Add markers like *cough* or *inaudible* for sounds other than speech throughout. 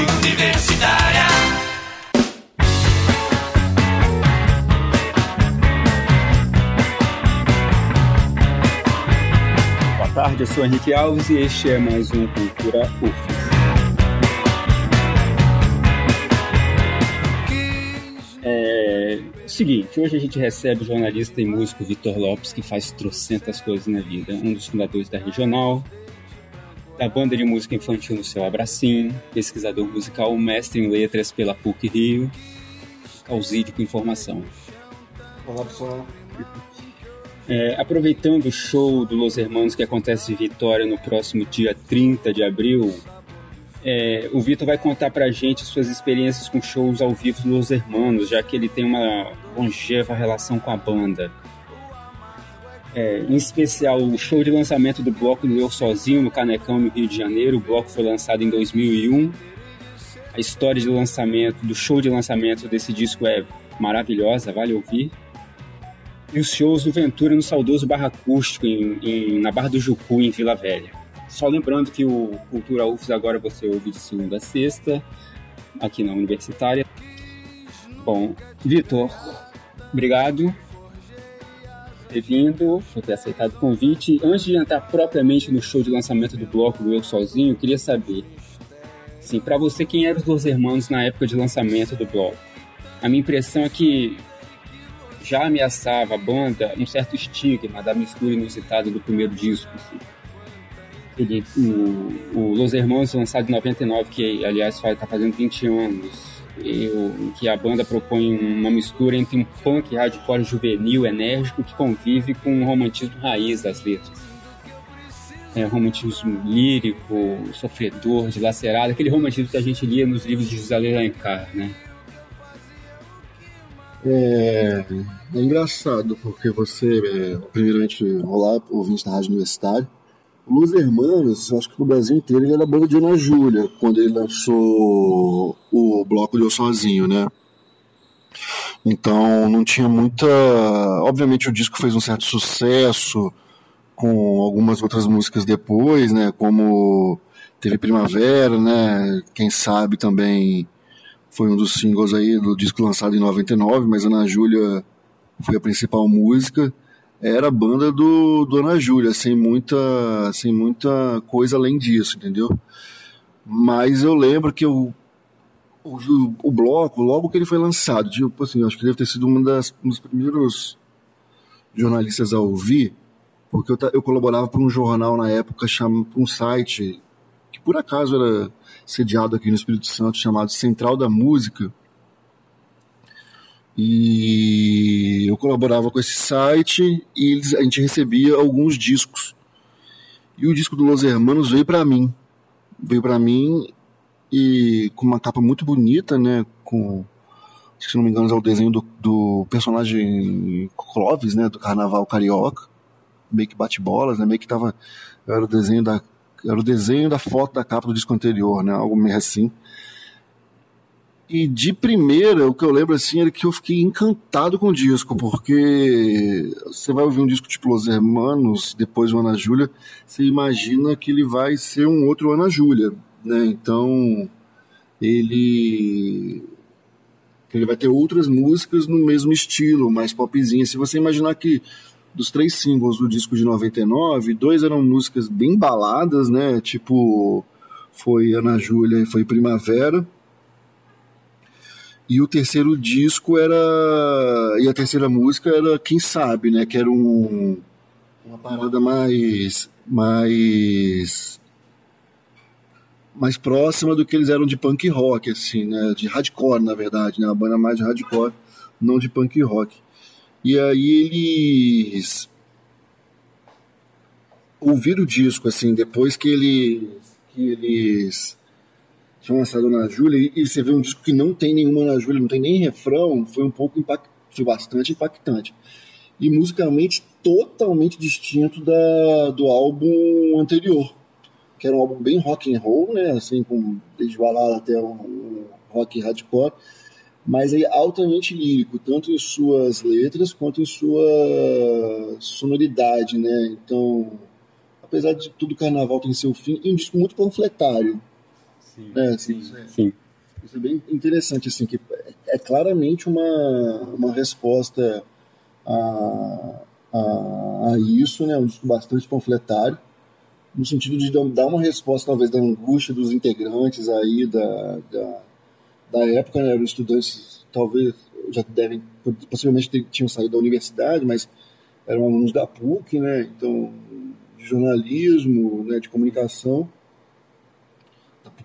Universitária. Boa tarde, eu sou Henrique Alves e este é mais um Cultura UFES. É, seguinte, hoje a gente recebe o jornalista e músico Vitor Lopes, que faz trocentas coisas na vida. Um dos fundadores da Regional, da banda de música infantil no seu Abracim, pesquisador musical, mestre em letras pela PUC Rio, causídio com informação. Olá, pessoal. É, aproveitando o show do Los Hermanos que acontece em Vitória no próximo dia 30 de abril, é, o Vitor vai contar pra gente suas experiências com shows ao vivo do Los Hermanos, já que ele tem uma longeva relação com a banda. É, em especial, o show de lançamento do bloco do Eu Sozinho no Canecão, no Rio de Janeiro. O bloco foi lançado em 2001. A história de lançamento, do show de lançamento desse disco é maravilhosa, vale ouvir. E os shows do Ventura no saudoso Barra Acústico, em, em, na Barra do Jucu, em Vila Velha. Só lembrando que o Cultura UFS agora você ouve de segunda a sexta, aqui na Universitária. Bom, Vitor, obrigado ter vindo, por ter aceitado o convite. Antes de entrar propriamente no show de lançamento do bloco do Eu Sozinho, eu queria saber, sim, para você, quem eram os Los Hermanos na época de lançamento do bloco? A minha impressão é que já ameaçava a banda um certo estigma da mistura inusitada do primeiro disco. Assim. Ele, o, o Los Hermanos, lançado em 99, que aliás está fazendo 20 anos, eu, que a banda propõe uma mistura entre um punk hardcore juvenil, enérgico, que convive com um romantismo raiz das letras. É, romantismo lírico, sofredor, dilacerado, aquele romantismo que a gente lia nos livros de José Alencar, né? É, é engraçado porque você, é, primeiramente, olá, ouvinte da Rádio Universitária. Luz Hermanos, acho que no Brasil inteiro, ele era banda de Ana Júlia, quando ele lançou o bloco de Eu Sozinho, né? Então não tinha muita. Obviamente o disco fez um certo sucesso com algumas outras músicas depois, né? Como teve Primavera, né? Quem sabe também foi um dos singles aí do disco lançado em 99, mas Ana Júlia foi a principal música. Era a banda do, do Ana Júlia, sem muita, sem muita coisa além disso, entendeu? Mas eu lembro que eu, o, o bloco, logo que ele foi lançado, tipo assim, acho que deve ter sido uma das, um dos primeiros jornalistas a ouvir, porque eu, eu colaborava para um jornal na época, um site que por acaso era sediado aqui no Espírito Santo, chamado Central da Música. E eu colaborava com esse site e eles, a gente recebia alguns discos. E o disco do Los Hermanos veio para mim. Veio para mim e com uma capa muito bonita, né? Com, se não me engano, é o desenho do, do personagem Clovis, né? Do Carnaval Carioca. Meio que bate-bolas, né? Meio que tava. Era o desenho da era o desenho da foto da capa do disco anterior, né? Algo meio assim. E de primeira, o que eu lembro assim era que eu fiquei encantado com o disco, porque você vai ouvir um disco tipo Los Hermanos, depois o Ana Júlia, você imagina que ele vai ser um outro Ana Júlia, né? Então, ele ele vai ter outras músicas no mesmo estilo, mais popzinha. Se você imaginar que dos três singles do disco de 99, dois eram músicas bem baladas, né? Tipo, foi Ana Júlia e foi Primavera. E o terceiro disco era. E a terceira música era Quem Sabe, né? Que era um, uma parada mais. mais. mais próxima do que eles eram de punk rock, assim, né? De hardcore, na verdade, né? Uma banda mais de hardcore, não de punk rock. E aí eles ouviram o disco, assim, depois que, ele, que eles tinham lançado na Júlia, e você vê um disco que não tem nenhuma na Júlia, não tem nem refrão, foi um pouco impact, foi bastante impactante. E musicalmente totalmente distinto da, do álbum anterior, que era um álbum bem rock and roll, né, assim, com desde balada até um, rock hardcore mas é altamente lírico, tanto em suas letras quanto em sua sonoridade, né? Então, apesar de tudo, Carnaval tem seu fim, é um disco muito panfletário. Sim? Assim, sim, isso, é, sim. isso é bem interessante, assim, que é claramente uma, uma resposta a, a, a isso, né? Um disco bastante panfletário, no sentido de dar uma resposta, talvez, da angústia dos integrantes aí da, da, da época, né? Os estudantes, talvez, já devem, possivelmente tinham saído da universidade, mas eram alunos da PUC, né? Então, de jornalismo, né? de comunicação,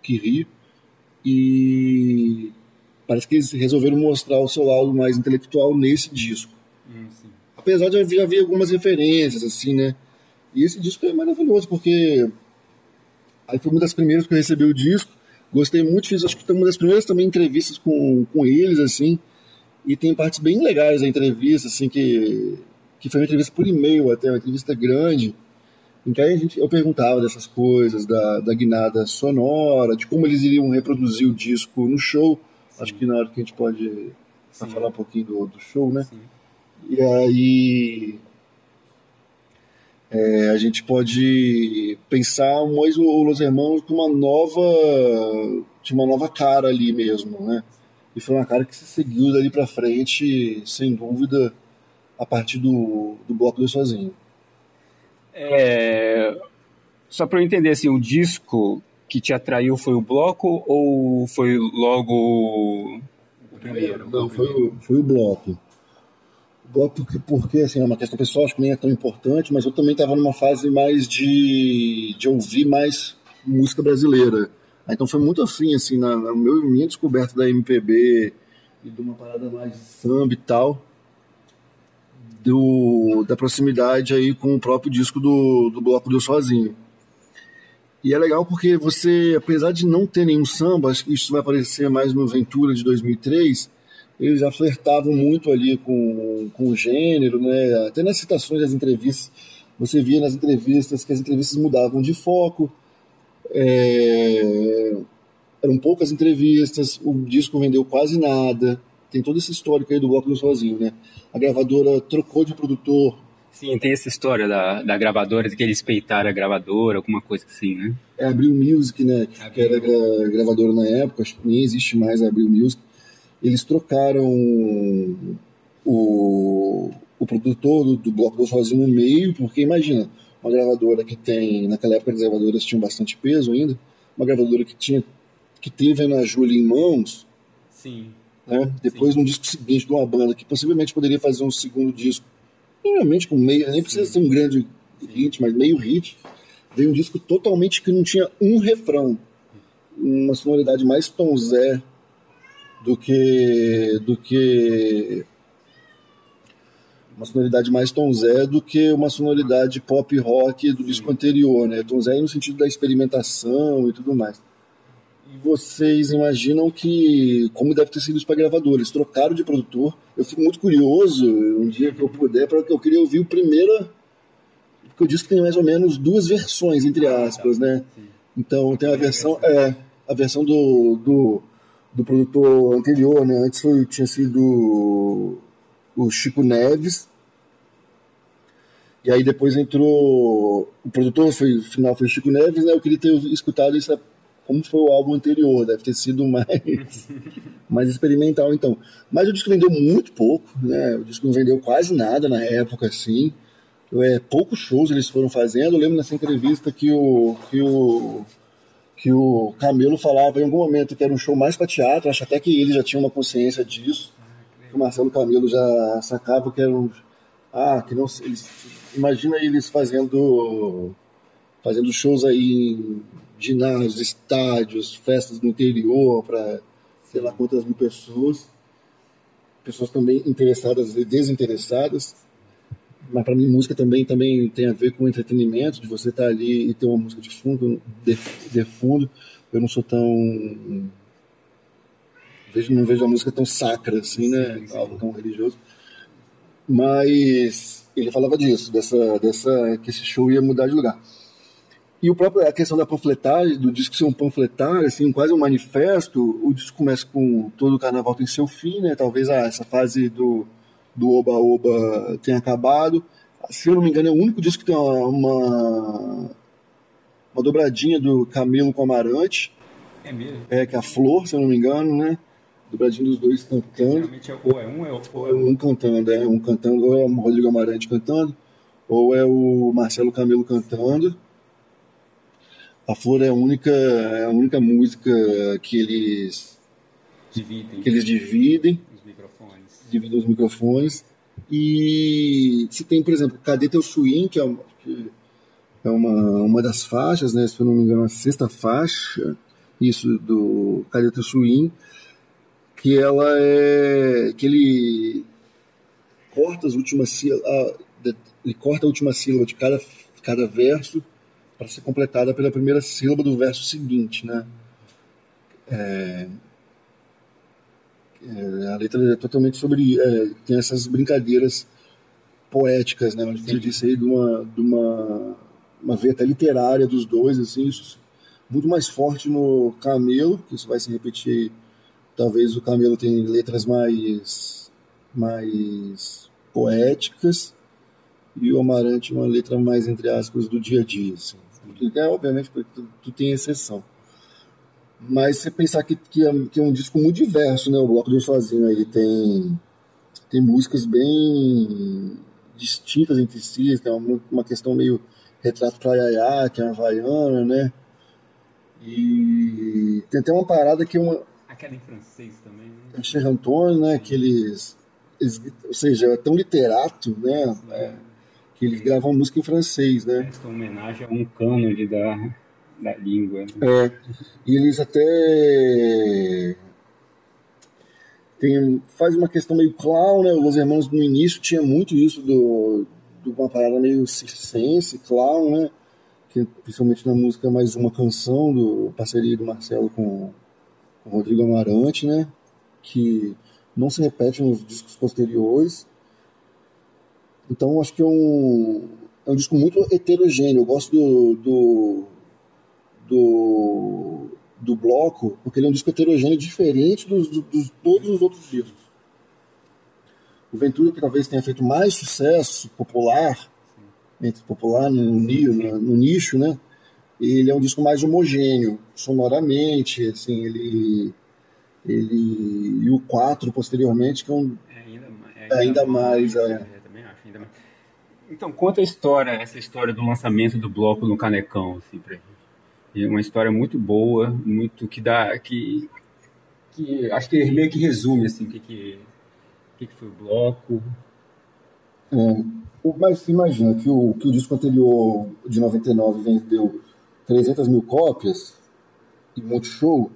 PUC Rio. E parece que eles resolveram mostrar o seu lado mais intelectual nesse disco. Hum, Apesar de já haver algumas referências, assim, né? E esse disco é maravilhoso, porque aí foi uma das primeiras que eu recebi o disco, gostei muito, fiz acho que foi uma das primeiras também entrevistas com, com eles, assim, e tem partes bem legais da entrevista, assim, que, que foi uma entrevista por e-mail até, uma entrevista grande, em que a gente, eu perguntava dessas coisas, da, da guinada sonora, de como eles iriam reproduzir o disco no show, Sim. acho que na hora que a gente pode falar um pouquinho do, do show, né? Sim. E aí é, a gente pode pensar mais o Los Hermanos com uma nova, de uma nova cara ali mesmo, né? E foi uma cara que se seguiu dali para frente, sem dúvida, a partir do, do bloco do sozinho. É, só para eu entender assim, o disco que te atraiu foi o bloco ou foi logo o primeiro? Não, foi o, foi o bloco porque, porque assim, é uma questão pessoal, acho que nem é tão importante, mas eu também estava numa fase mais de, de ouvir mais música brasileira. Então foi muito assim, assim, na, na minha descoberta da MPB e de uma parada mais de samba e tal, do, da proximidade aí com o próprio disco do, do Bloco do Sozinho. E é legal porque você, apesar de não ter nenhum samba, acho que isso vai aparecer mais no Ventura de 2003, eles já flertavam muito ali com, com o gênero, né? Até nas citações das entrevistas, você via nas entrevistas que as entrevistas mudavam de foco, é... eram poucas entrevistas, o disco vendeu quase nada, tem toda essa história aí do Bloco do Sozinho, né? A gravadora trocou de produtor. Sim, tem essa história da, da gravadora, de que eles peitaram a gravadora, alguma coisa assim, né? É a Abril Music, né? Que, que era gra gravadora na época, acho que nem existe mais a Abril Music eles trocaram o, o produtor do, do bloco do sozinho no meio, porque imagina, uma gravadora que tem, naquela época as gravadoras tinham bastante peso ainda, uma gravadora que tinha que teve a Ana Júlia em mãos, Sim. Né? Depois Sim. no disco seguinte de uma banda que possivelmente poderia fazer um segundo disco, realmente com meio, nem precisa Sim. ser um grande hit, mas meio hit, veio um disco totalmente que não tinha um refrão, uma sonoridade mais Tom Zé, do que do que uma sonoridade mais Tom Zé do que uma sonoridade pop rock do disco anterior, né? Tom Zé no sentido da experimentação e tudo mais. E vocês imaginam que como deve ter sido isso para gravadores? Trocaram de produtor. Eu fico muito curioso um dia que eu puder para que eu queria ouvir o primeiro porque eu disse que tem mais ou menos duas versões entre aspas, né? Então tem a versão é a versão do, do do produtor anterior, né? Antes foi, tinha sido o Chico Neves. E aí depois entrou o produtor, foi, final foi o Chico Neves, né? Eu queria ter escutado isso como foi o álbum anterior, deve ter sido mais, *laughs* mais experimental então. Mas o disco vendeu muito pouco, né? O disco não vendeu quase nada na época, assim. É, poucos shows eles foram fazendo. Eu lembro nessa entrevista que o, que o que o Camilo falava em algum momento que era um show mais para teatro, acho até que ele já tinha uma consciência disso, que o Marcelo Camilo já sacava que era um... Ah, que não... Eles, imagina eles fazendo fazendo shows aí em ginásios, estádios, festas no interior para sei lá quantas mil pessoas, pessoas também interessadas e desinteressadas, mas para mim música também também tem a ver com entretenimento, de você estar tá ali e ter uma música de fundo, de, de fundo. Eu não sou tão vejo não vejo a música tão sacra assim, né, sim, sim. algo tão religioso. Mas ele falava disso, dessa dessa que esse show ia mudar de lugar. E o próprio a questão da panfletagem, do disco ser um panfletário, assim, quase um manifesto, o disco começa com todo o carnaval tem seu fim, né? Talvez ah, essa fase do do Oba Oba tenha acabado. Se eu não me engano, é o único disco que tem uma, uma, uma dobradinha do Camilo com Amarante. É mesmo? É, que é a Flor, se eu não me engano, né? Dobradinho dos dois cantando. Realmente é, ou é um, é ou, ou é um cantando, é um cantando, ou é o Rodrigo Amarante cantando, ou é o Marcelo Camelo cantando. A Flor é a única, é a única música que eles dividem. Que eles dividem. Os microfones. Dividem os microfones. E se tem, por exemplo, Cadê Teu Swing, que é, que é uma, uma das faixas, né? Se eu não me engano, a sexta faixa, isso, do Cadê Teu Swing, que ela é. que ele corta as últimas sílabas. Ele corta a última sílaba de cada, cada verso para ser completada pela primeira sílaba do verso seguinte, né? É, é, a letra é totalmente sobre é, tem essas brincadeiras poéticas, né? Onde você disse aí de uma de uma uma veia literária dos dois, assim, isso muito mais forte no Camelo, que isso vai se repetir. Talvez o Camelo tenha letras mais mais poéticas e o Amarante uma letra mais entre aspas do dia a dia, assim. É, obviamente, tu, tu tem exceção. Mas você pensar que, que, é, que é um disco muito diverso, né? O Bloco do Sozinho aí tem, tem músicas bem distintas entre si, tem uma, uma questão meio retrato pra Yaya, que é uma havaiana, né? E tem até uma parada que é uma... Aquela em francês também, né? É Cher Antônio, né? Que eles, eles, Ou seja, é tão literato, né? É que eles gravam música em francês, né? Esta homenagem a um cânone da, da língua. É, e eles até tem, faz uma questão meio clown, né? Os Hermanos no início tinha muito isso do, do uma parada meio circense, clown, né? Que, principalmente na música Mais Uma Canção, do parceria do Marcelo com, com o Rodrigo Amarante, né? Que não se repete nos discos posteriores então acho que é um, é um disco muito heterogêneo. Eu gosto do, do, do, do bloco, porque ele é um disco heterogêneo diferente dos, dos todos os outros discos. O Ventura, que talvez tenha feito mais sucesso popular, entre popular no, no, no nicho, né? Ele é um disco mais homogêneo, sonoramente, assim, ele ele e o 4 posteriormente que é um é ainda, é ainda, ainda mais, mais é. Então, conta a história, essa história do lançamento do bloco no Canecão, assim, pra gente. uma história muito boa, muito que dá, que, que acho que meio que resume, assim, o que que, que, que foi o bloco. É, mas imagina que o, que o disco anterior de 99 vendeu 300 mil cópias e Multishow,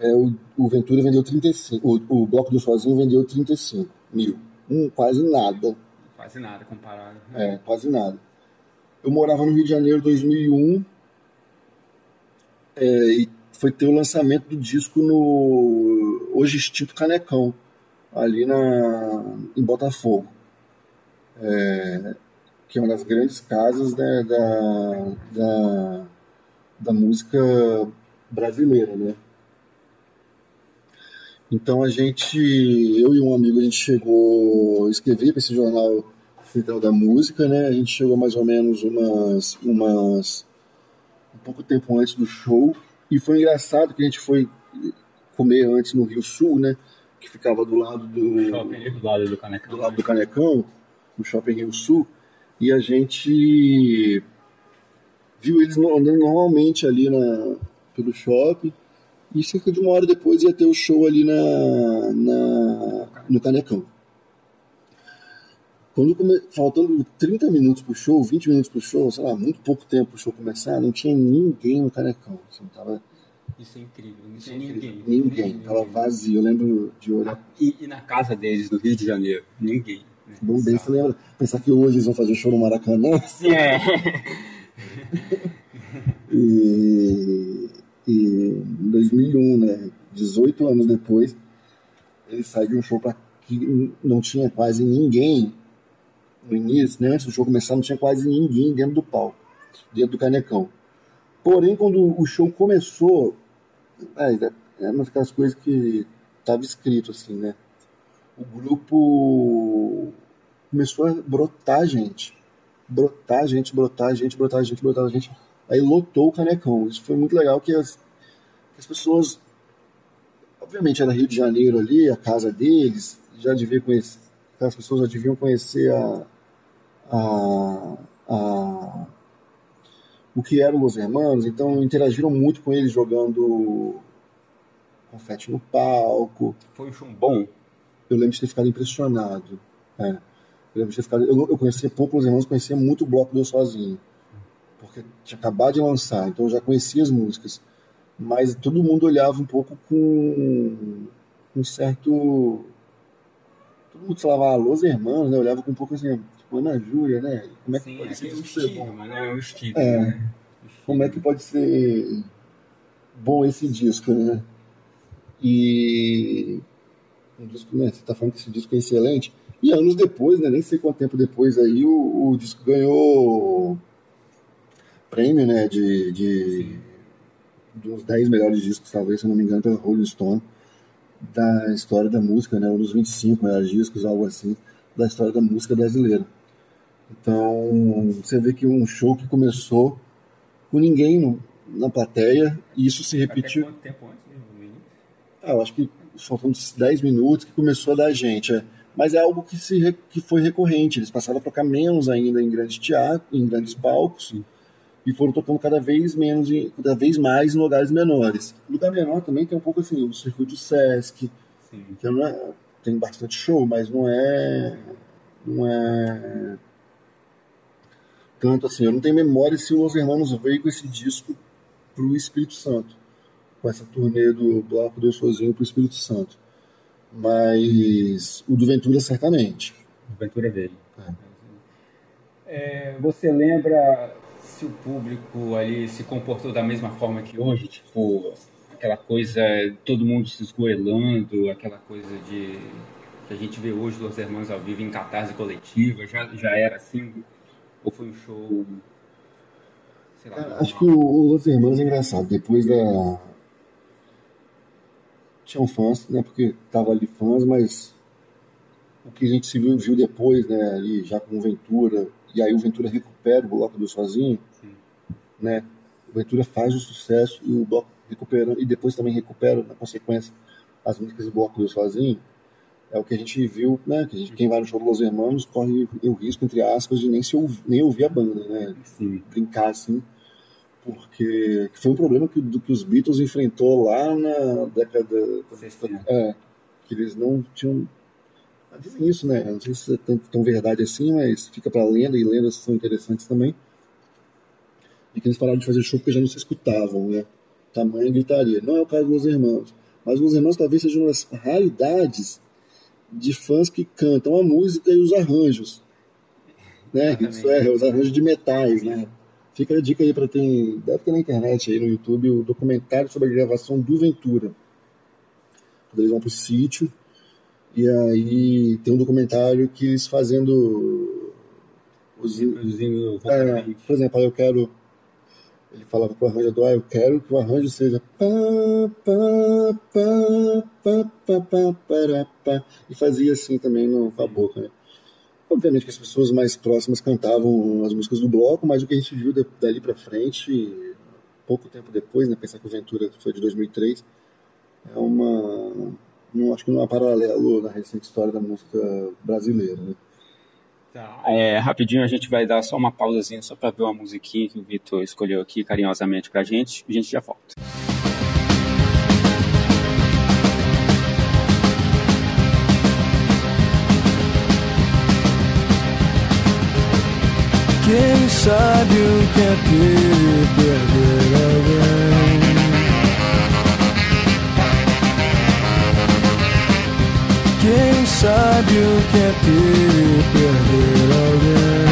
é, o, o Ventura vendeu 35, o, o Bloco do Sozinho vendeu 35 mil, um, quase nada. Quase nada comparado. É, quase nada. Eu morava no Rio de Janeiro em 2001 é, e foi ter o lançamento do disco no hoje extinto Canecão, ali na, em Botafogo. É, que é uma das grandes casas né, da, da, da música brasileira, né? Então a gente, eu e um amigo, a gente chegou, escrevi para esse jornal Central da Música, né? A gente chegou mais ou menos umas, umas um pouco tempo antes do show e foi engraçado que a gente foi comer antes no Rio Sul, né? Que ficava do lado do shopping, do lado do Canecão, do lado do Canecão, no shopping Rio Sul, e a gente viu eles andando normalmente ali na, pelo shopping e cerca de uma hora depois ia ter o show ali na, na no Canecão. Quando come... faltando 30 minutos pro show, 20 minutos pro show, sei lá, muito pouco tempo pro show começar, não tinha ninguém no Canecão. Assim, tava... Isso é incrível, não tinha ninguém. Ninguém, ninguém. tava vazio. Eu lembro de olhar. E, e, na casa deles, no Rio de Janeiro, ninguém. Né? Bom, bem, você lembra? Pensar que hoje eles vão fazer show no Maracanã? Sim, *laughs* é. e e em 2001, né, 18 anos depois, ele sai de um show para que não tinha quase ninguém no início, né, antes do show começar, não tinha quase ninguém dentro do palco, dentro do canecão. Porém, quando o show começou, é, é uma daquelas coisas que estava escrito assim, né? O grupo começou a brotar gente. Brotar gente, brotar gente, brotar gente, brotar gente. Aí lotou o canecão. Isso foi muito legal, que as, as pessoas. Obviamente era Rio de Janeiro ali, a casa deles, já devia conhecer, as pessoas já deviam conhecer a, a, a o que eram os irmãos, então interagiram muito com eles jogando confete no palco. Foi um bom? Eu lembro de ter ficado impressionado. É. Eu lembro de ter ficado. Eu, eu conhecia pouco os irmãos, conhecia muito o bloco do Eu Sozinho. Porque tinha acabado de lançar, então eu já conhecia as músicas. Mas todo mundo olhava um pouco com um certo. Todo mundo falava, alô, os irmãos, né? Olhava com um pouco assim, tipo, Ana Júlia, né? Como é que Sim, pode ser, é o estigma, né? Estigma. É. Né? Como é que pode ser bom esse disco, né? E um disco, né, você está falando que esse disco é excelente. E anos depois, né, nem sei quanto tempo depois aí, o, o disco ganhou prêmio, né, de, de, uns 10 melhores discos, talvez, se não me engano, pela Rolling Stone, da história da música, né, um dos 25 melhores discos, algo assim, da história da música brasileira. Então, você vê que um show que começou com ninguém no, na plateia, e isso se repetiu. Até quanto tempo antes? Ah, eu acho que faltam uns 10 minutos que começou a dar gente. É. Mas é algo que, se, que foi recorrente. Eles passaram a tocar menos ainda em grandes teatros, em grandes palcos. E foram tocando cada vez menos, cada vez mais em lugares menores. Lugar menor também tem um pouco assim, o circuito Sesc, Sim. que não é, tem bastante show, mas não é. Não é. Tanto assim, eu não tenho memória se o Los Hermanos veio com esse disco pro Espírito Santo com essa turnê do Bloco Deus Sozinho para o Espírito Santo. Mas o do Ventura, certamente. O Ventura veio. É. É, você lembra se o público ali se comportou da mesma forma que hoje? Tipo, aquela coisa, todo mundo se esgoelando, aquela coisa de que a gente vê hoje dos Irmãos ao vivo em catarse coletiva, já, já era assim? Ou foi um show. Lá, acho que o Los Hermanos é engraçado. Depois da, tinham fãs, né? Porque tava ali fãs, mas o que a gente se viu, viu depois, né? Ali já com o Ventura, e aí o Ventura recupera o bloco do sozinho, Sim. né? O Ventura faz o sucesso e o bloco recuperando e depois também recupera na consequência as músicas do bloco do sozinho. É o que a gente viu, né? Que gente, quem vai no show dos Hermanos corre o risco, entre aspas, de nem, se ouvir, nem ouvir a banda, né? Sim. Brincar assim porque foi um problema que, do que os Beatles enfrentou lá na década é, que eles não tinham dizem isso né? Não sei se é tão, tão verdade assim mas fica para lenda e lendas são interessantes também. De que eles pararam de fazer show porque já não se escutavam né? Tamanho gritaria. Não é o caso dos irmãos mas os irmãos talvez sejam uma das raridades de fãs que cantam a música e os arranjos né? Isso é os arranjos de metais né? Fica a dica aí para ter, deve ter na internet aí no YouTube o documentário sobre a gravação do Ventura. Quando eles vão pro sítio e aí tem um documentário que eles fazendo. Os, os, é, por exemplo, eu quero. Ele falava pro arranjador, ah, eu quero que o arranjo seja. E fazia assim também no, com a boca, né? Obviamente que as pessoas mais próximas cantavam as músicas do bloco, mas o que a gente viu dali para frente, pouco tempo depois, né? Pensar que o Ventura foi de 2003, é uma não, acho que não é um paralelo na recente história da música brasileira. Né? Tá. É, rapidinho a gente vai dar só uma pausazinha só para ver uma musiquinha que o Vitor escolheu aqui carinhosamente pra gente. A gente já volta. Quem sabe o que é ter e perder sabe o que é ter perder alguém?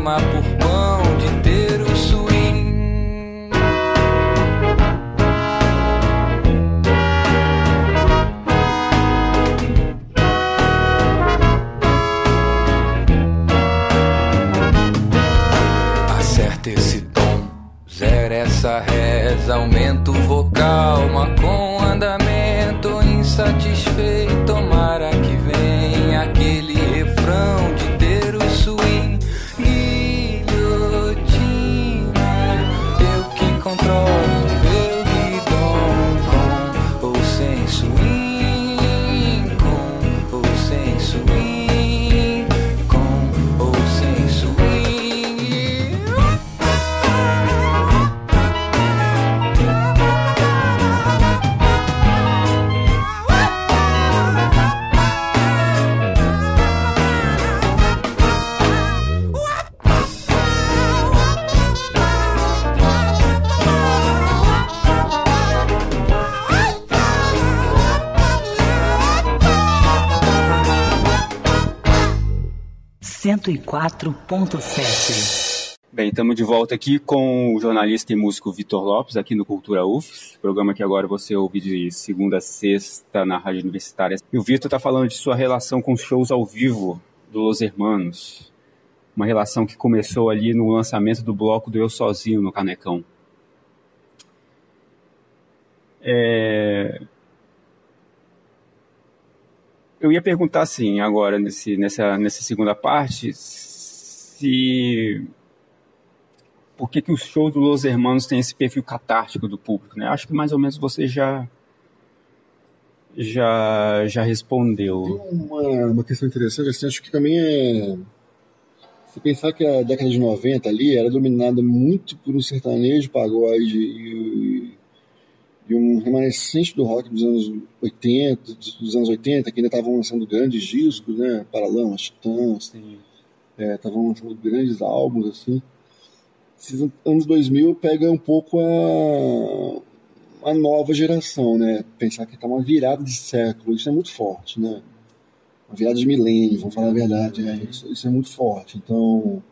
uma Bem, estamos de volta aqui com o jornalista e músico Vitor Lopes, aqui no Cultura UFS, programa que agora você ouve de segunda a sexta na Rádio Universitária. E o Vitor está falando de sua relação com os shows ao vivo do Los Hermanos, uma relação que começou ali no lançamento do bloco do Eu Sozinho no Canecão. É... Eu ia perguntar assim, agora, nesse, nessa, nessa segunda parte, se por que, que os shows do Los Hermanos têm esse perfil catártico do público, né? Acho que mais ou menos você já já já respondeu. Tem uma, uma questão interessante, assim, acho que também é se pensar que a década de 90 ali era dominada muito por um sertanejo, pagode e, e um remanescente do rock dos anos 80, dos anos 80, que ainda estavam lançando grandes discos, né? Paralamas, Titãs. Sim estavam é, lançando grandes álbuns assim esses anos 2000 pega um pouco a, a nova geração, né? Pensar que está uma virada de século, isso é muito forte, né? Uma virada de milênio, vamos falar a verdade, é, isso, isso, é muito forte. Então,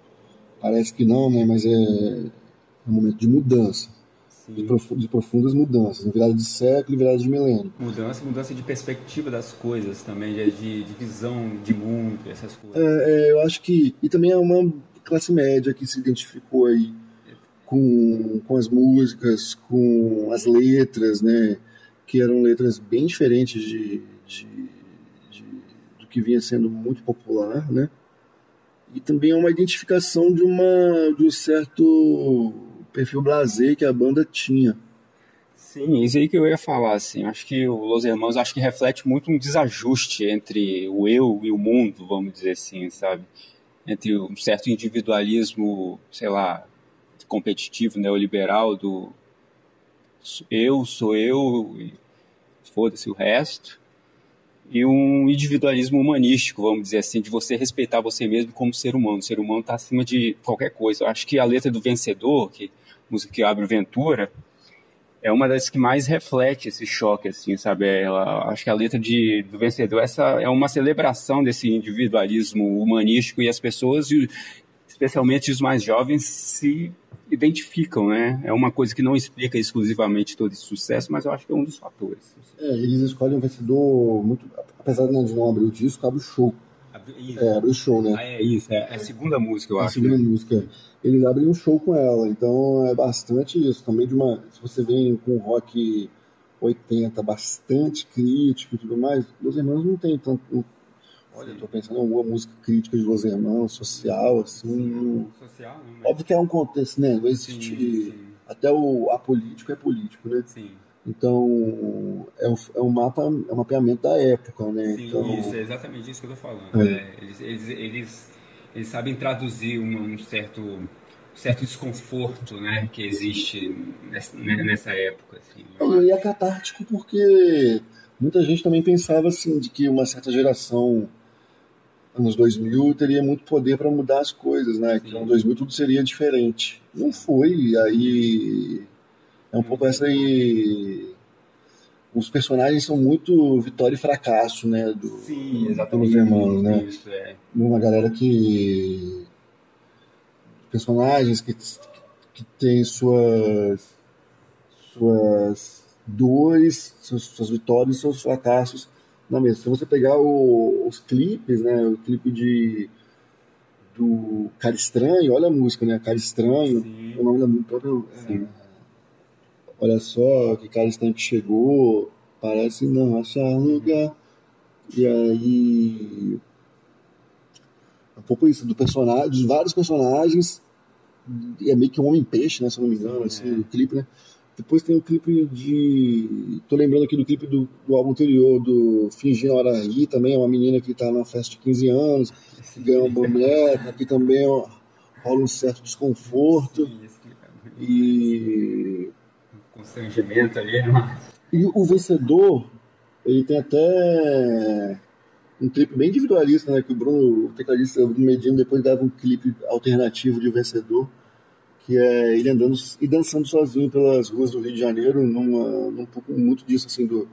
parece que não, né? Mas é, é um momento de mudança. De, de, profundas mudanças, virada de século e virada de milênio. Mudança, mudança de perspectiva das coisas também, de, de visão de mundo, essas coisas. É, é, eu acho que. E também é uma classe média que se identificou aí com, com as músicas, com as letras, né? Que eram letras bem diferentes de, de, de, do que vinha sendo muito popular, né? E também é uma identificação de, uma, de um certo perfil blazer que a banda tinha. Sim, isso aí que eu ia falar, assim, acho que o Los Hermanos acho que reflete muito um desajuste entre o eu e o mundo, vamos dizer assim, sabe? entre um certo individualismo, sei lá, competitivo, neoliberal do eu sou eu e foda-se o resto, e um individualismo humanístico, vamos dizer assim, de você respeitar você mesmo como ser humano. O ser humano está acima de qualquer coisa. Eu acho que a letra do Vencedor, que música que abre o Ventura, é uma das que mais reflete esse choque, assim, sabe? Ela, acho que a letra de, do Vencedor essa é uma celebração desse individualismo humanístico e as pessoas, especialmente os mais jovens, se identificam, né? É uma coisa que não explica exclusivamente todo esse sucesso, mas eu acho que é um dos fatores. É, eles escolhem um vencedor muito, apesar de não abrir o disco, abre o show. Isso. É, abre o show, né? Ah, é isso, é, é a segunda música, eu é acho. A segunda né? música. Eles abrem um show com ela, então é bastante isso. Também de uma. Se você vem com rock 80, bastante crítico e tudo mais, Los Hermanos não tem tanto. Olha, eu tô pensando em alguma música crítica de Los Hermanos, social, assim. Sim, social, não, né? Óbvio que é um contexto, né? Não existe. Sim, sim. Até o apolítico é político, né? Sim. Então, é um, é um mapa, é um mapeamento da época, né? Sim, então, isso, é exatamente isso que eu tô falando. É. É, eles, eles, eles, eles, sabem traduzir um, um, certo, certo desconforto né, que existe nessa, né, nessa época. Assim. E é catártico porque muita gente também pensava assim, de que uma certa geração anos 2000 teria muito poder para mudar as coisas, né? Que anos 2000 tudo seria diferente. Não foi, e aí é um pouco essa aí. Os personagens são muito vitória e fracasso, né? Do, Sim, exatamente. Dos irmãos, né? Isso, é. Uma galera que. Personagens que, que tem suas. suas dores, suas, suas vitórias e seus fracassos na mesa. Se você pegar o, os clipes, né? O clipe de do Cara Estranho, olha a música, né? Cara Estranho, Sim. o nome da própria. É, olha só que cara estranho que chegou, parece não achar lugar. E aí. Um pouco isso, do personagem, dos vários personagens. E é meio que um homem-peixe, né? Se eu não me engano, assim, é. o clipe, né? Depois tem o clipe de. Tô lembrando aqui do clipe do, do álbum anterior, do Fingindo Hora Ri, também é uma menina que tá numa festa de 15 anos, que ganha uma boneca, aqui também rola um certo desconforto. Clipe é E constrangimento ali, né? E o vencedor, ele tem até um clipe bem individualista, né? Que o Bruno, o tecladista Bruno Medina, depois dava um clipe alternativo de vencedor, que é ele andando e dançando sozinho pelas ruas do Rio de Janeiro, numa, num pouco muito disso, assim, do,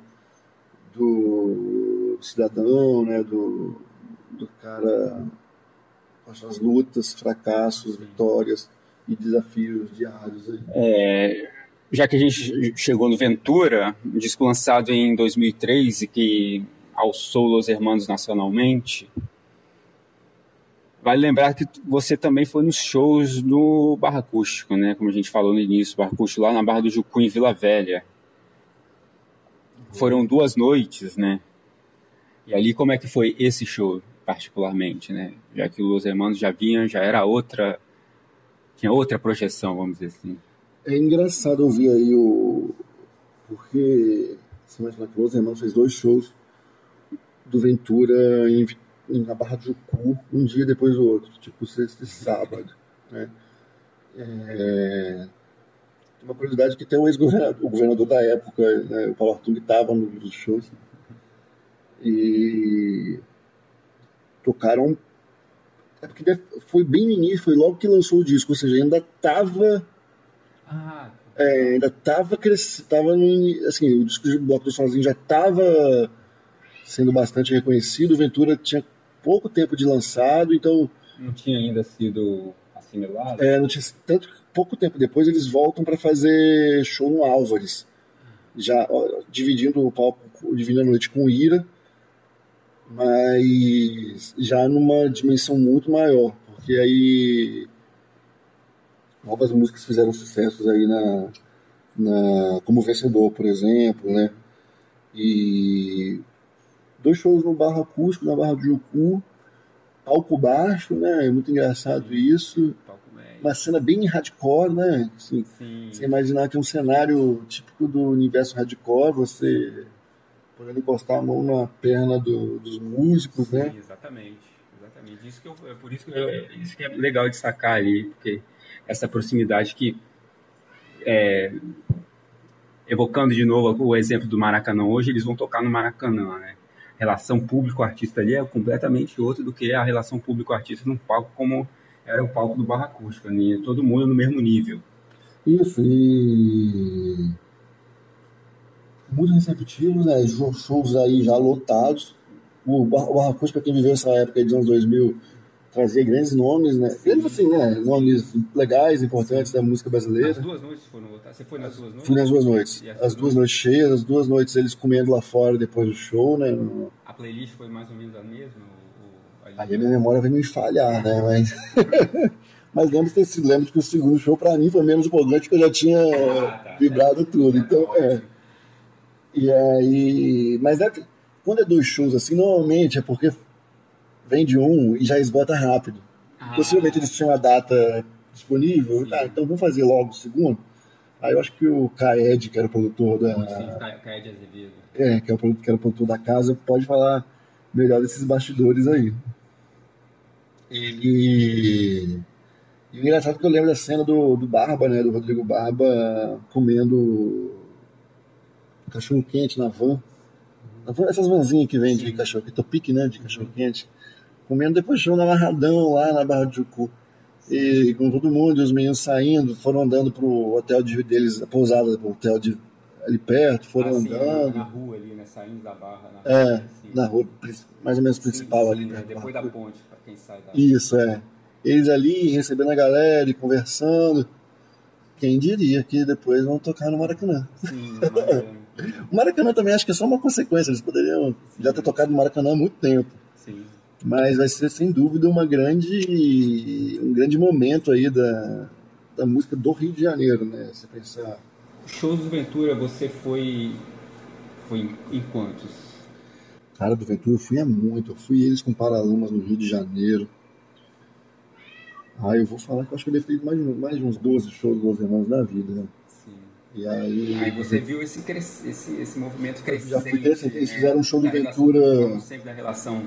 do cidadão, né? Do, do cara com as suas lutas, fracassos, vitórias e desafios diários. Aí. É, já que a gente chegou no Ventura, um disco lançado em 2003 e que alçou Los Hermanos nacionalmente, vale lembrar que você também foi nos shows do Barra Acústico, né? Como a gente falou no início, Barra Acústico lá na Barra do Jucu, em Vila Velha. Foram duas noites, né? E ali como é que foi esse show, particularmente, né? Já que o Los Hermanos já vinha, já era outra... Tinha outra projeção, vamos dizer assim. É engraçado ouvir aí o. Porque você imagina que o Los Hermanos fez dois shows do Ventura em, na Barra de Jucu, um dia depois do outro, tipo sexta e sábado. Né? É... Uma curiosidade que tem o ex-governador, o governador da época, né, o Paulo Artung, estava nos shows. E tocaram É porque foi bem no início, foi logo que lançou o disco, ou seja, ainda tava. Ah, é, ainda tava crescendo. Tava no, assim, o disco de Bloco do Sozinho já tava sendo bastante reconhecido. O Ventura tinha pouco tempo de lançado, então não tinha ainda sido assimilado. é, não tinha tanto que pouco tempo depois eles voltam para fazer show no Álvares, já ó, dividindo o palco, dividindo a noite com Ira, mas já numa dimensão muito maior, porque aí novas músicas fizeram sucessos aí na, na como vencedor, por exemplo, né? E dois shows no Barra Acústico, na Barra de Jucu, palco baixo, né? É muito engraçado isso uma cena bem hardcore, né? Assim, Sim. você imaginar que é um cenário típico do universo hardcore, você podendo encostar a mão na perna do- dos músicos, né? Sim, exatamente. Exatamente. Isso que eu, é por isso que, eu- é isso que é legal destacar ali, porque essa proximidade que é, evocando de novo o exemplo do Maracanã hoje, eles vão tocar no Maracanã, né? Relação público-artista ali é completamente outra do que a relação público-artista num palco como era o palco do Barra Acústica, né? todo mundo no mesmo nível. Isso, e muito receptivos, né? Show- Shows aí já lotados. O Bar- o Barra Acústica, para quem viveu essa época dos anos 2000, trazia grandes nomes, né? Grandes assim, né? Nomes legais, importantes da música brasileira. As duas noites foram votar. Você foi nas duas noites? Fui nas duas noites. As As duas noites cheias, as duas noites eles comendo lá fora depois do show, né? No- A playlist foi mais ou menos a mesma? o- o- ali? Aí a minha memória vai me falhar, né? Mas, *laughs* mas lembro de ter sido, lembro que o segundo show pra mim foi menos empolgante porque eu já tinha Ah, tá. vibrado tudo. Então, é. Ótimo. E aí. Mas é quando é dois shows assim, normalmente é porque vende um e já esgota rápido. Ah, Possivelmente eles tinham a data disponível, tá, então vamos fazer logo o segundo. Aí eu acho que o Kaed, que era o produtor da. Sim, de Azevedo. É, que é o que era o produtor da casa, pode falar melhor desses bastidores aí. Ele. E o engraçado é que eu lembro da cena do, do Barba, né? Do Rodrigo Barba comendo cachorro quente na van. Essas vanzinhas que vende cachorro, que topique, né? De cachorro quente. Comendo depois show na Amarradão, lá na Barra de Jucu. E com todo mundo, e os meninos saindo, foram andando pro hotel de, deles, a pousada, pro hotel de, ali perto, foram Ah, sim, andando. na rua ali, né? Saindo da barra. Na É, rua, assim. na rua mais ou menos Sim, principal sim, ali. né, né? Depois da ponte, pra quem sai da. Isso, é. Eles ali recebendo a galera e conversando. Quem diria que depois vão tocar no Maracanã. Sim, Maracanã. *laughs* O Maracanã também acho que é só uma consequência. Eles poderiam já ter tocado no Maracanã há muito tempo. Sim. Mas vai ser sem dúvida uma grande, um grande momento aí da, da música do Rio de Janeiro, né? Você pensar. Shows do Ventura, você foi. Foi em, quantos? Cara, do Ventura eu fui a muito. Eu fui eles com Paralamas no Rio de Janeiro. Ah, eu vou falar que eu acho que eu devo ter ido mais, de- mais de uns 12 shows dos Irmãos da vida. Né? Sim. E aí. Aí você viu esse, esse, esse movimento crescente. Já fui crescente. Eles né, fizeram um show do relação- Ventura- falando sempre da relação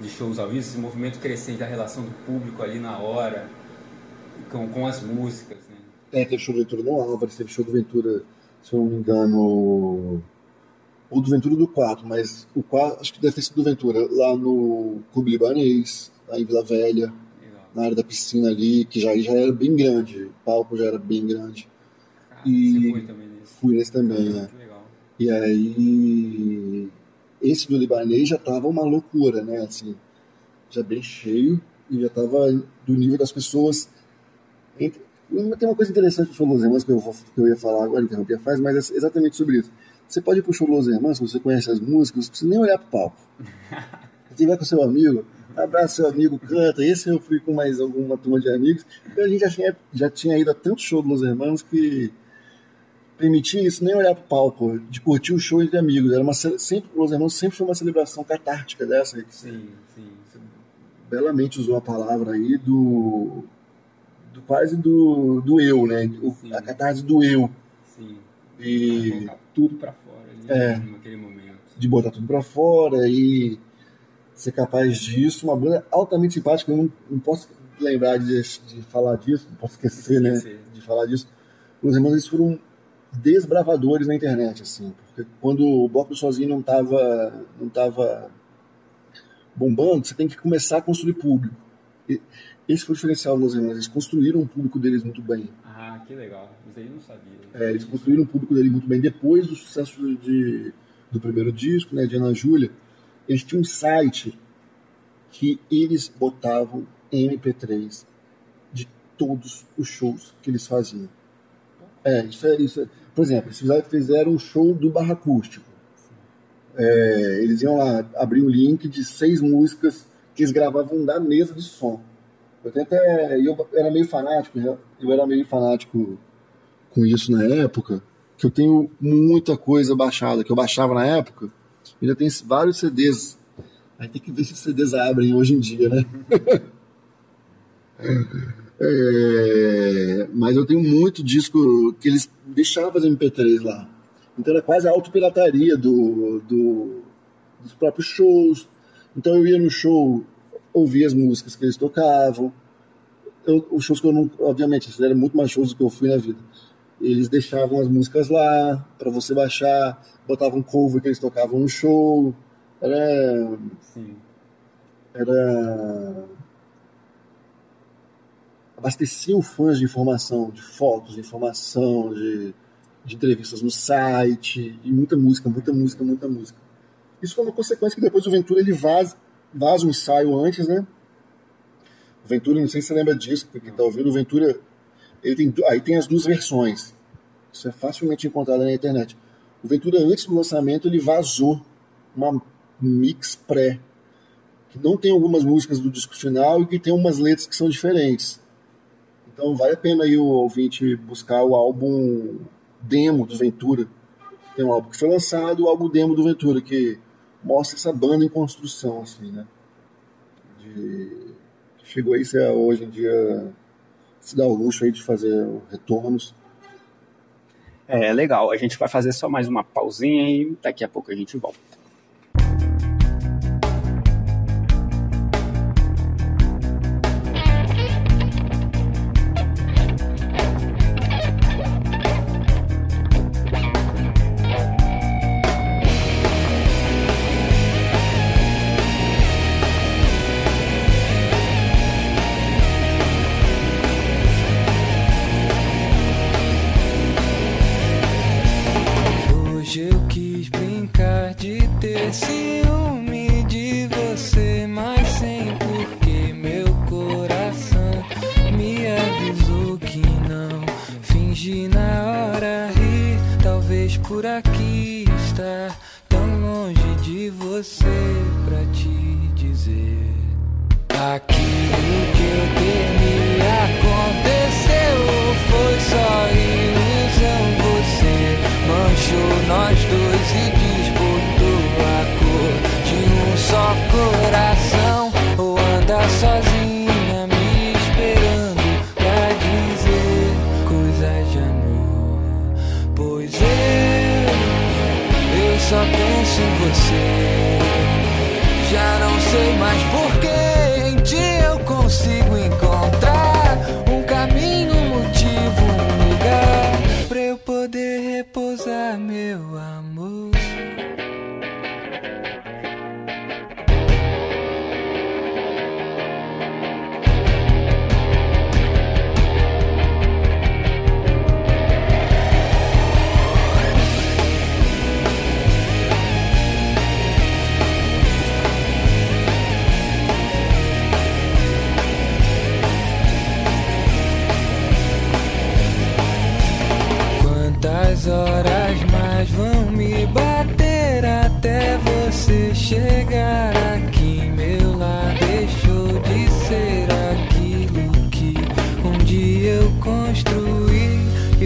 de shows ao vivo, esse movimento crescente da relação do público ali na hora, com, com as músicas, né? É, teve show do Ventura no Álvares, teve show do Ventura, se eu não me engano. Ou do Ventura do 4, mas o 4, acho que deve ter sido do Ventura, lá no Clube Libanês, lá em Vila Velha, Legal. na área da piscina ali, que já, já era bem grande, o palco já era bem grande. Cara, E- Você foi também nesse? Fui nesse também, né? Legal. E aí, esse do libanês já tava uma loucura, né? Assim, já bem cheio e já tava do nível das pessoas. Entre... Tem uma coisa interessante show Los Hermanos que eu, vou, que eu ia falar agora, interromper faz, mas é exatamente sobre isso. Você pode ir pro show Los Hermanos, você conhece as músicas, não precisa nem olhar pro palco. *laughs* Se tiver com seu amigo, abraça seu amigo, canta. Esse eu fui com mais alguma turma de amigos. Então a gente já tinha, já tinha ido a tanto show do Los Hermanos que permitia isso, nem olhar pro palco, de curtir o show entre amigos. Era uma, sempre, Los Hermanos sempre foi uma celebração catártica dessa, que você Sim, sim. belamente usou a palavra aí do, do quase do, do eu, né? O- a catarse do eu. Sim. E tudo pra fora ali É. naquele momento. de botar tudo pra fora e ser capaz disso. Uma banda altamente simpática, eu não, não posso lembrar de, de falar disso, não posso esquecer, né? Esquecer. De falar disso. Os irmãos eles foram desbravadores na internet, assim, porque quando o bloco do sozinho não tava, não tava bombando, você tem que começar a construir público. Esse foi o diferencial dos irmãos. Eles construíram um público deles muito bem. Ah, que legal. Isso aí eu não sabia. É, eles construíram um público deles muito bem. Depois do sucesso de do primeiro disco, né, de Ana Júlia, eles tinham um site que eles botavam MP3 de todos os shows que eles faziam. É, isso é, isso é. Por exemplo, eles fizeram um show do Barra Acústico. É, eles iam lá abrir um link de seis músicas que eles gravavam da mesa de som. Eu, até, eu era meio fanático, né? eu era meio fanático com isso na época, que eu tenho muita coisa baixada, que eu baixava na época, ainda tem vários CDs. Aí tem que ver se os CDs abrem hoje em dia, né? *laughs* é, mas eu tenho muito disco que eles deixavam as MP3 lá. Então era quase a autopirataria do, do, dos próprios shows. Então eu ia no show, ouvia as músicas que eles tocavam. Eu, os shows que eu não. Obviamente, eles fizeram muito mais shows do que eu fui na vida. Eles deixavam as músicas lá para você baixar, botavam cover que eles tocavam no show. Era. Sim. Era. Abasteciam fãs de informação, de fotos, de informação, de de entrevistas no site, e muita música, muita música, muita música. Isso foi uma consequência que depois o Ventura ele vaza, vaza um ensaio antes, né? O Ventura, não sei se você lembra disso, porque tá ouvindo, o Ventura, ele tem, aí tem as duas versões. Isso é facilmente encontrado na internet. O Ventura, antes do lançamento, ele vazou uma mix pré, que não tem algumas músicas do disco final e que tem umas letras que são diferentes. Então vale a pena aí o ouvinte buscar o álbum demo do Ventura. Tem um álbum que foi lançado o álbum demo do Ventura, que mostra essa banda em construção, assim, né? De... Chegou aí, ser hoje em dia se dá o luxo aí de fazer retornos. É, legal. A gente vai fazer só mais uma pausinha e daqui a pouco a gente volta. Talvez por aqui estar tão longe de você pra te dizer aquilo que eu temi aconteceu foi só ilusão. Você manchou nós dois e disputou a cor de um só coração ou andar sozinho.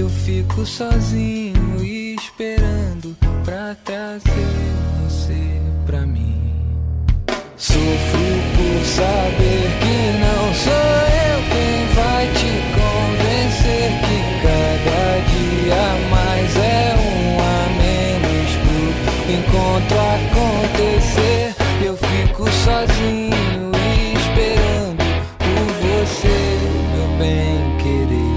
eu fico sozinho e esperando pra trazer você pra mim. Sofro por saber que não sou eu quem vai te convencer que cada dia mais é um a menos por encontro acontecer. Eu fico sozinho e esperando por você, meu bem querer.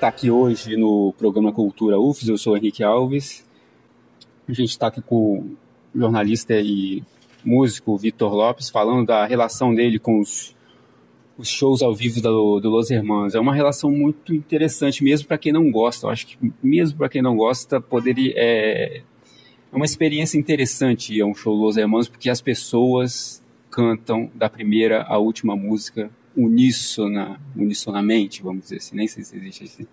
Está aqui hoje no programa Cultura UFES, eu sou Henrique Alves. A gente está aqui com o jornalista e músico Vitor Lopes, falando da relação dele com os, os shows ao vivo do, do Los Hermanos. É uma relação muito interessante, mesmo para quem não gosta. Eu acho que mesmo para quem não gosta, poderia. É, é uma experiência interessante ir a um show Los Hermanos, porque as pessoas cantam da primeira à última música uníssona, unissonamente, vamos dizer assim, nem sei se existe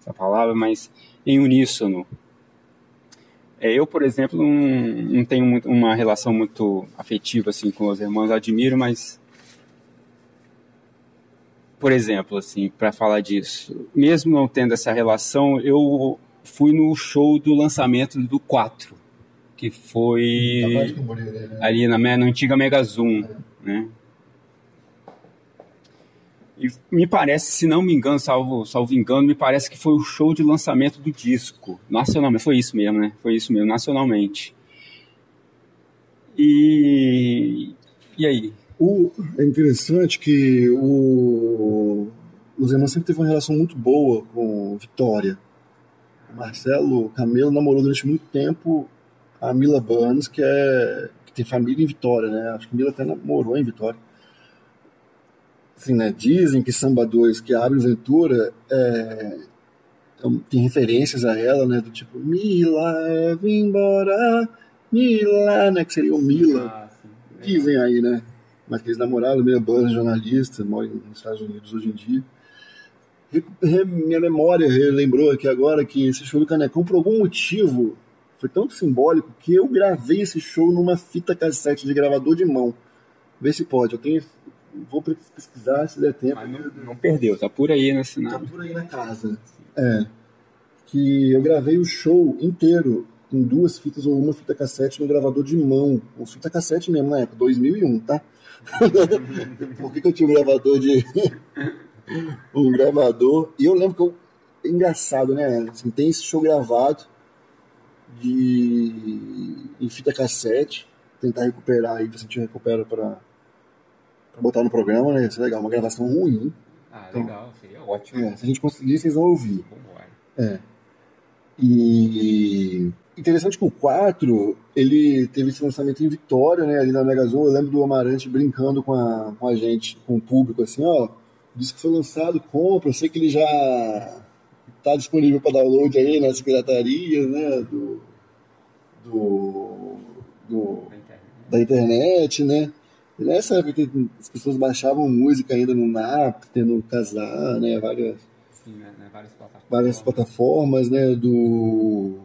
essa palavra, mas em uníssono. É, eu, por exemplo, não, não tenho muito, uma relação muito afetiva assim com os irmãos, admiro, mas por exemplo, assim, para falar disso, mesmo não tendo essa relação, eu fui no show do lançamento do 4, que foi né? ali na, na antiga Mega Zoom, né? E me parece, se não me engano, salvo, salvo engano, me parece que foi o show de lançamento do disco. Nacionalmente, foi isso mesmo, né? Foi isso mesmo, nacionalmente. E, e aí? O, é interessante que o, o Zeman sempre teve uma relação muito boa com Vitória. O Marcelo Camelo namorou durante muito tempo a Mila Burns, que, é, que tem família em Vitória, né? Acho que Mila até namorou em Vitória assim, né, dizem que Samba 2, que abre Ventura, é, é tem referências a ela, né, do tipo, Mila, leve embora, Mila, né, que seria o Mila. Ah, dizem aí, né, mas que eles namoraram, Mila Burns, jornalista, mora nos Estados Unidos hoje em dia. Minha memória lembrou aqui agora que esse show do Canecão, por algum motivo, foi tão simbólico que eu gravei esse show numa fita cassete de gravador de mão. Vê se pode. Eu tenho vou pesquisar se der tempo. Mas não, não perdeu, tá por aí na Tá por aí na casa. É. Que eu gravei o show inteiro em duas fitas ou uma fita cassete no gravador de mão. Ou fita cassete mesmo na época, 2001, tá? *laughs* por que, que eu tinha um gravador de. *laughs* um gravador. E eu lembro que eu. Engraçado, né? Assim, tem esse show gravado de em fita cassete. Tentar recuperar aí, você te recupera para pra botar no programa, né? Isso é legal, uma gravação ruim. Ah, então, legal, seria ótimo. É, se a gente conseguir, vocês vão ouvir. É. E interessante que o 4, ele teve esse lançamento em Vitória, né, ali na Megazone. Eu lembro do Amarante brincando com a, com a gente, com o público, assim, ó, disse que foi lançado, compra, eu sei que ele já tá disponível para download aí nas piratarias, né, do, do, do da internet, né. Nessa época as pessoas baixavam música ainda no Napster, no Casar, né? Várias, Sim, né? né várias plataformas. Várias plataformas, né? Do...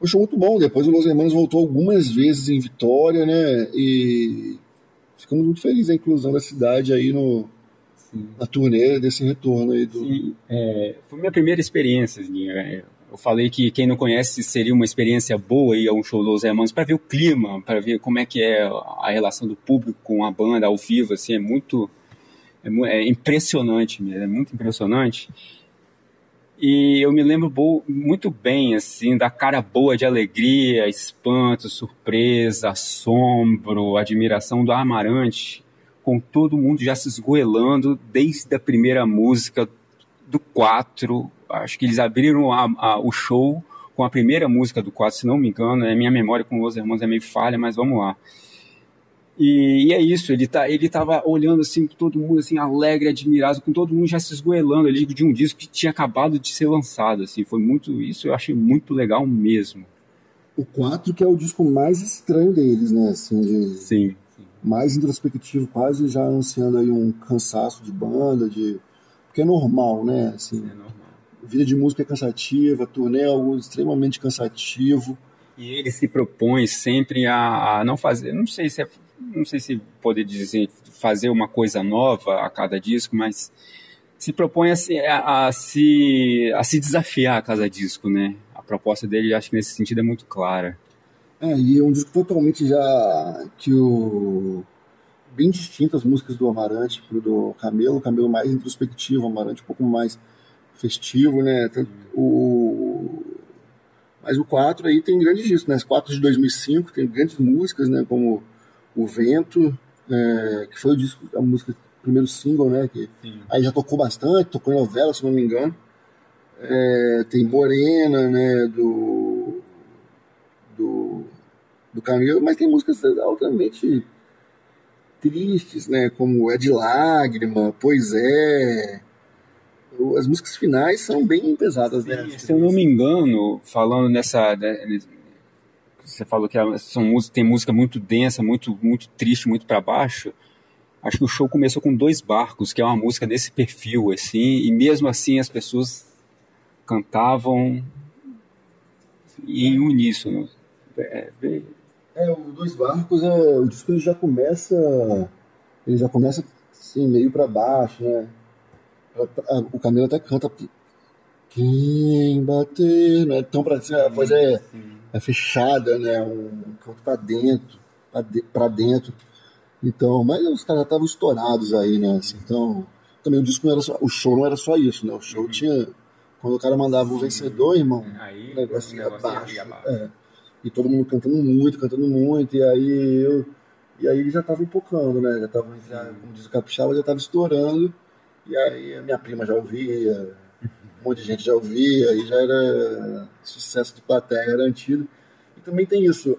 Poxa, muito bom. Depois o Los Hermanos voltou algumas vezes em Vitória, né? E ficamos muito felizes a inclusão da cidade aí no, Sim. na turnê desse retorno aí do. Sim, é, foi minha primeira experiência, assim, eu falei que quem não conhece seria uma experiência boa ir a um show dos Hermanos para ver o clima, para ver como é que é a relação do público com a banda ao vivo, assim, é muito é, é impressionante, é muito impressionante. E eu me lembro muito bem, assim, da cara boa de alegria, espanto, surpresa, assombro, admiração do Amarante, com todo mundo já se esgoelando desde a primeira música do 4 acho que eles abriram a, a, o show com a primeira música do quadro, se não me engano, é minha memória com os irmãos é meio falha, mas vamos lá. E, e, é isso, ele tá, ele tava olhando assim todo mundo assim alegre, admirado, com todo mundo já se esgoelando ali de um disco que tinha acabado de ser lançado, assim, foi muito isso, eu achei muito legal mesmo. O 4 que é o disco mais estranho deles, né, assim, de... Sim. Mais introspectivo, quase já anunciando aí um cansaço de banda, de porque é normal, né, assim. É normal vida de música é cansativa, turnê é algo extremamente cansativo. E ele se propõe sempre a, a não fazer, não sei se é, não sei se poder dizer fazer uma coisa nova a cada disco, mas se propõe a se, a, a, se, a se desafiar a cada disco, né? A proposta dele, acho que nesse sentido é muito clara. É, e é um disco totalmente já que o bem distinto as músicas do Amarante pro do Camelo, o Camelo mais introspectivo, o Amarante um pouco mais festivo, né? O, mas o 4 aí tem grandes discos, né? Os 4 de 2005 tem grandes músicas, né? Como O Vento, é, que foi o disco, a música, primeiro single, né? Que aí já tocou bastante, tocou em novela, se não me engano. É, tem Morena, né? Do, do, do Camilo, mas tem músicas altamente tristes, né? Como É de Lágrima, Pois é, as músicas finais são bem pesadas, né? Se eu não me engano, falando nessa. Né, você falou que são, tem música muito densa, muito, muito triste, muito para baixo. Acho que o show começou com Dois Barcos, que é uma música desse perfil, assim, e mesmo assim as pessoas cantavam em uníssono. É, bem... é, o Dois Barcos, é, o disco já começa, ele já começa assim, meio para baixo, né? O Camilo até canta quem bater, não é tão pra cima, a voz é, é fechada, né? Um canto pra dentro, pra, de, pra dentro. Então, mas os caras estavam estourados aí, né? Assim, então, também o disco não era só, o show não era só isso, né? O show uhum. tinha, quando o cara mandava o vencedor, irmão, aí, o negócio ia abaixo. É. E todo mundo cantando muito, cantando muito, e aí eu, e aí ele já tava empocando, né? Já tava, já, como diz o Capixaba, já tava estourando, e aí a minha prima já ouvia, um monte de gente já ouvia, aí já era sucesso de plateia garantido. E também tem isso,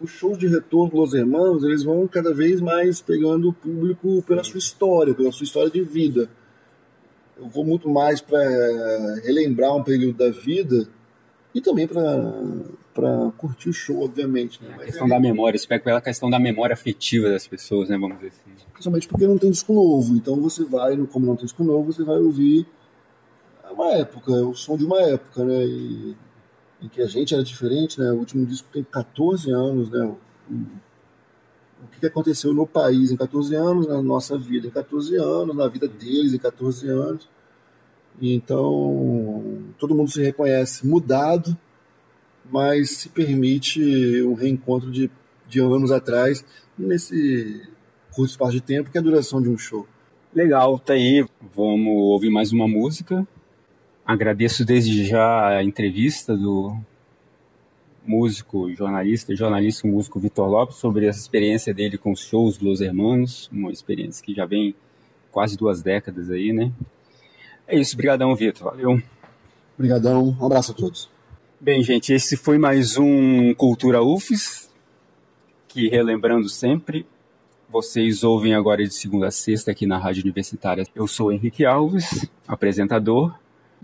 os shows de retorno dos Hermanos, eles vão cada vez mais pegando o público pela sua história, pela sua história de vida. Eu vou muito mais para relembrar um período da vida e também para curtir o show, obviamente. Né? É a questão é... da memória, você pega pela questão da memória afetiva das pessoas, né, vamos dizer assim. Principalmente porque não tem disco novo, então você vai, como não tem disco novo, você vai ouvir uma época, o som de uma época, né? E, em que a gente era diferente, né? O último disco tem 14 anos, né? O, que aconteceu no país em 14 anos, na nossa vida em 14 anos, na vida deles em 14 anos. Então, todo mundo se reconhece mudado, mas se permite um reencontro de, de anos atrás, nesse curto espaço de tempo, que é a duração de um show. Legal, tá aí. Vamos ouvir mais uma música. Agradeço desde já a entrevista do músico, jornalista, jornalista músico Vitor Lopes sobre essa experiência dele com os shows dos Hermanos, uma experiência que já vem quase duas décadas aí, né? É isso, brigadão Vitor, valeu. Obrigadão, um abraço a todos. Bem, gente, esse foi mais um Cultura UFES, que relembrando sempre, vocês ouvem agora de segunda a sexta aqui na Rádio Universitária. Eu sou Henrique Alves, apresentador,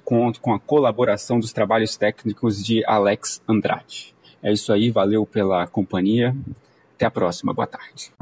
conto com a colaboração dos trabalhos técnicos de Alex Andrade. É isso aí, valeu pela companhia. Até a próxima, boa tarde.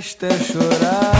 Resta é chorar.